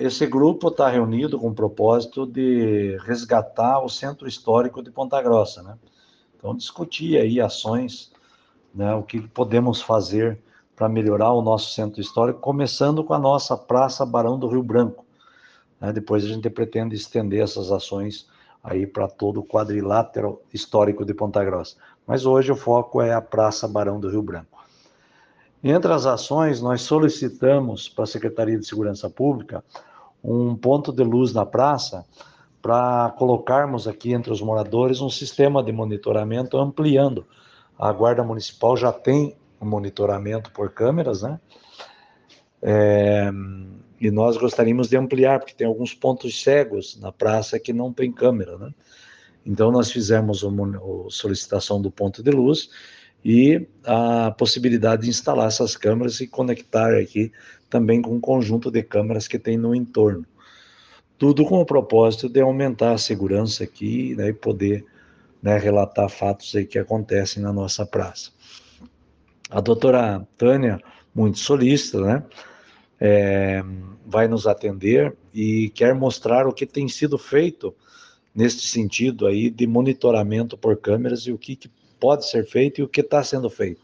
Esse grupo está reunido com o propósito de resgatar o centro histórico de Ponta Grossa, né? Então, discutir aí ações, né, o que podemos fazer para melhorar o nosso centro histórico, começando com a nossa Praça Barão do Rio Branco. Né? Depois a gente pretende estender essas ações aí para todo o quadrilátero histórico de Ponta Grossa. Mas hoje o foco é a Praça Barão do Rio Branco. Entre as ações, nós solicitamos para a Secretaria de Segurança Pública um ponto de luz na praça para colocarmos aqui entre os moradores um sistema de monitoramento ampliando. A Guarda Municipal já tem monitoramento por câmeras, né? É, e nós gostaríamos de ampliar, porque tem alguns pontos cegos na praça que não tem câmera, né? Então, nós fizemos a solicitação do ponto de luz e a possibilidade de instalar essas câmeras e conectar aqui também com um conjunto de câmeras que tem no entorno. Tudo com o propósito de aumentar a segurança aqui né, e poder né, relatar fatos aí que acontecem na nossa praça. A doutora Tânia, muito solista, né, é, vai nos atender e quer mostrar o que tem sido feito neste sentido aí de monitoramento por câmeras e o que, que pode ser feito e o que está sendo feito.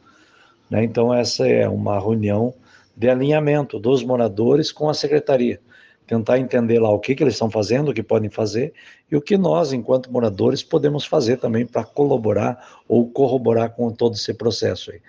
Né? Então, essa é uma reunião de alinhamento dos moradores com a secretaria. Tentar entender lá o que, que eles estão fazendo, o que podem fazer e o que nós, enquanto moradores, podemos fazer também para colaborar ou corroborar com todo esse processo aí.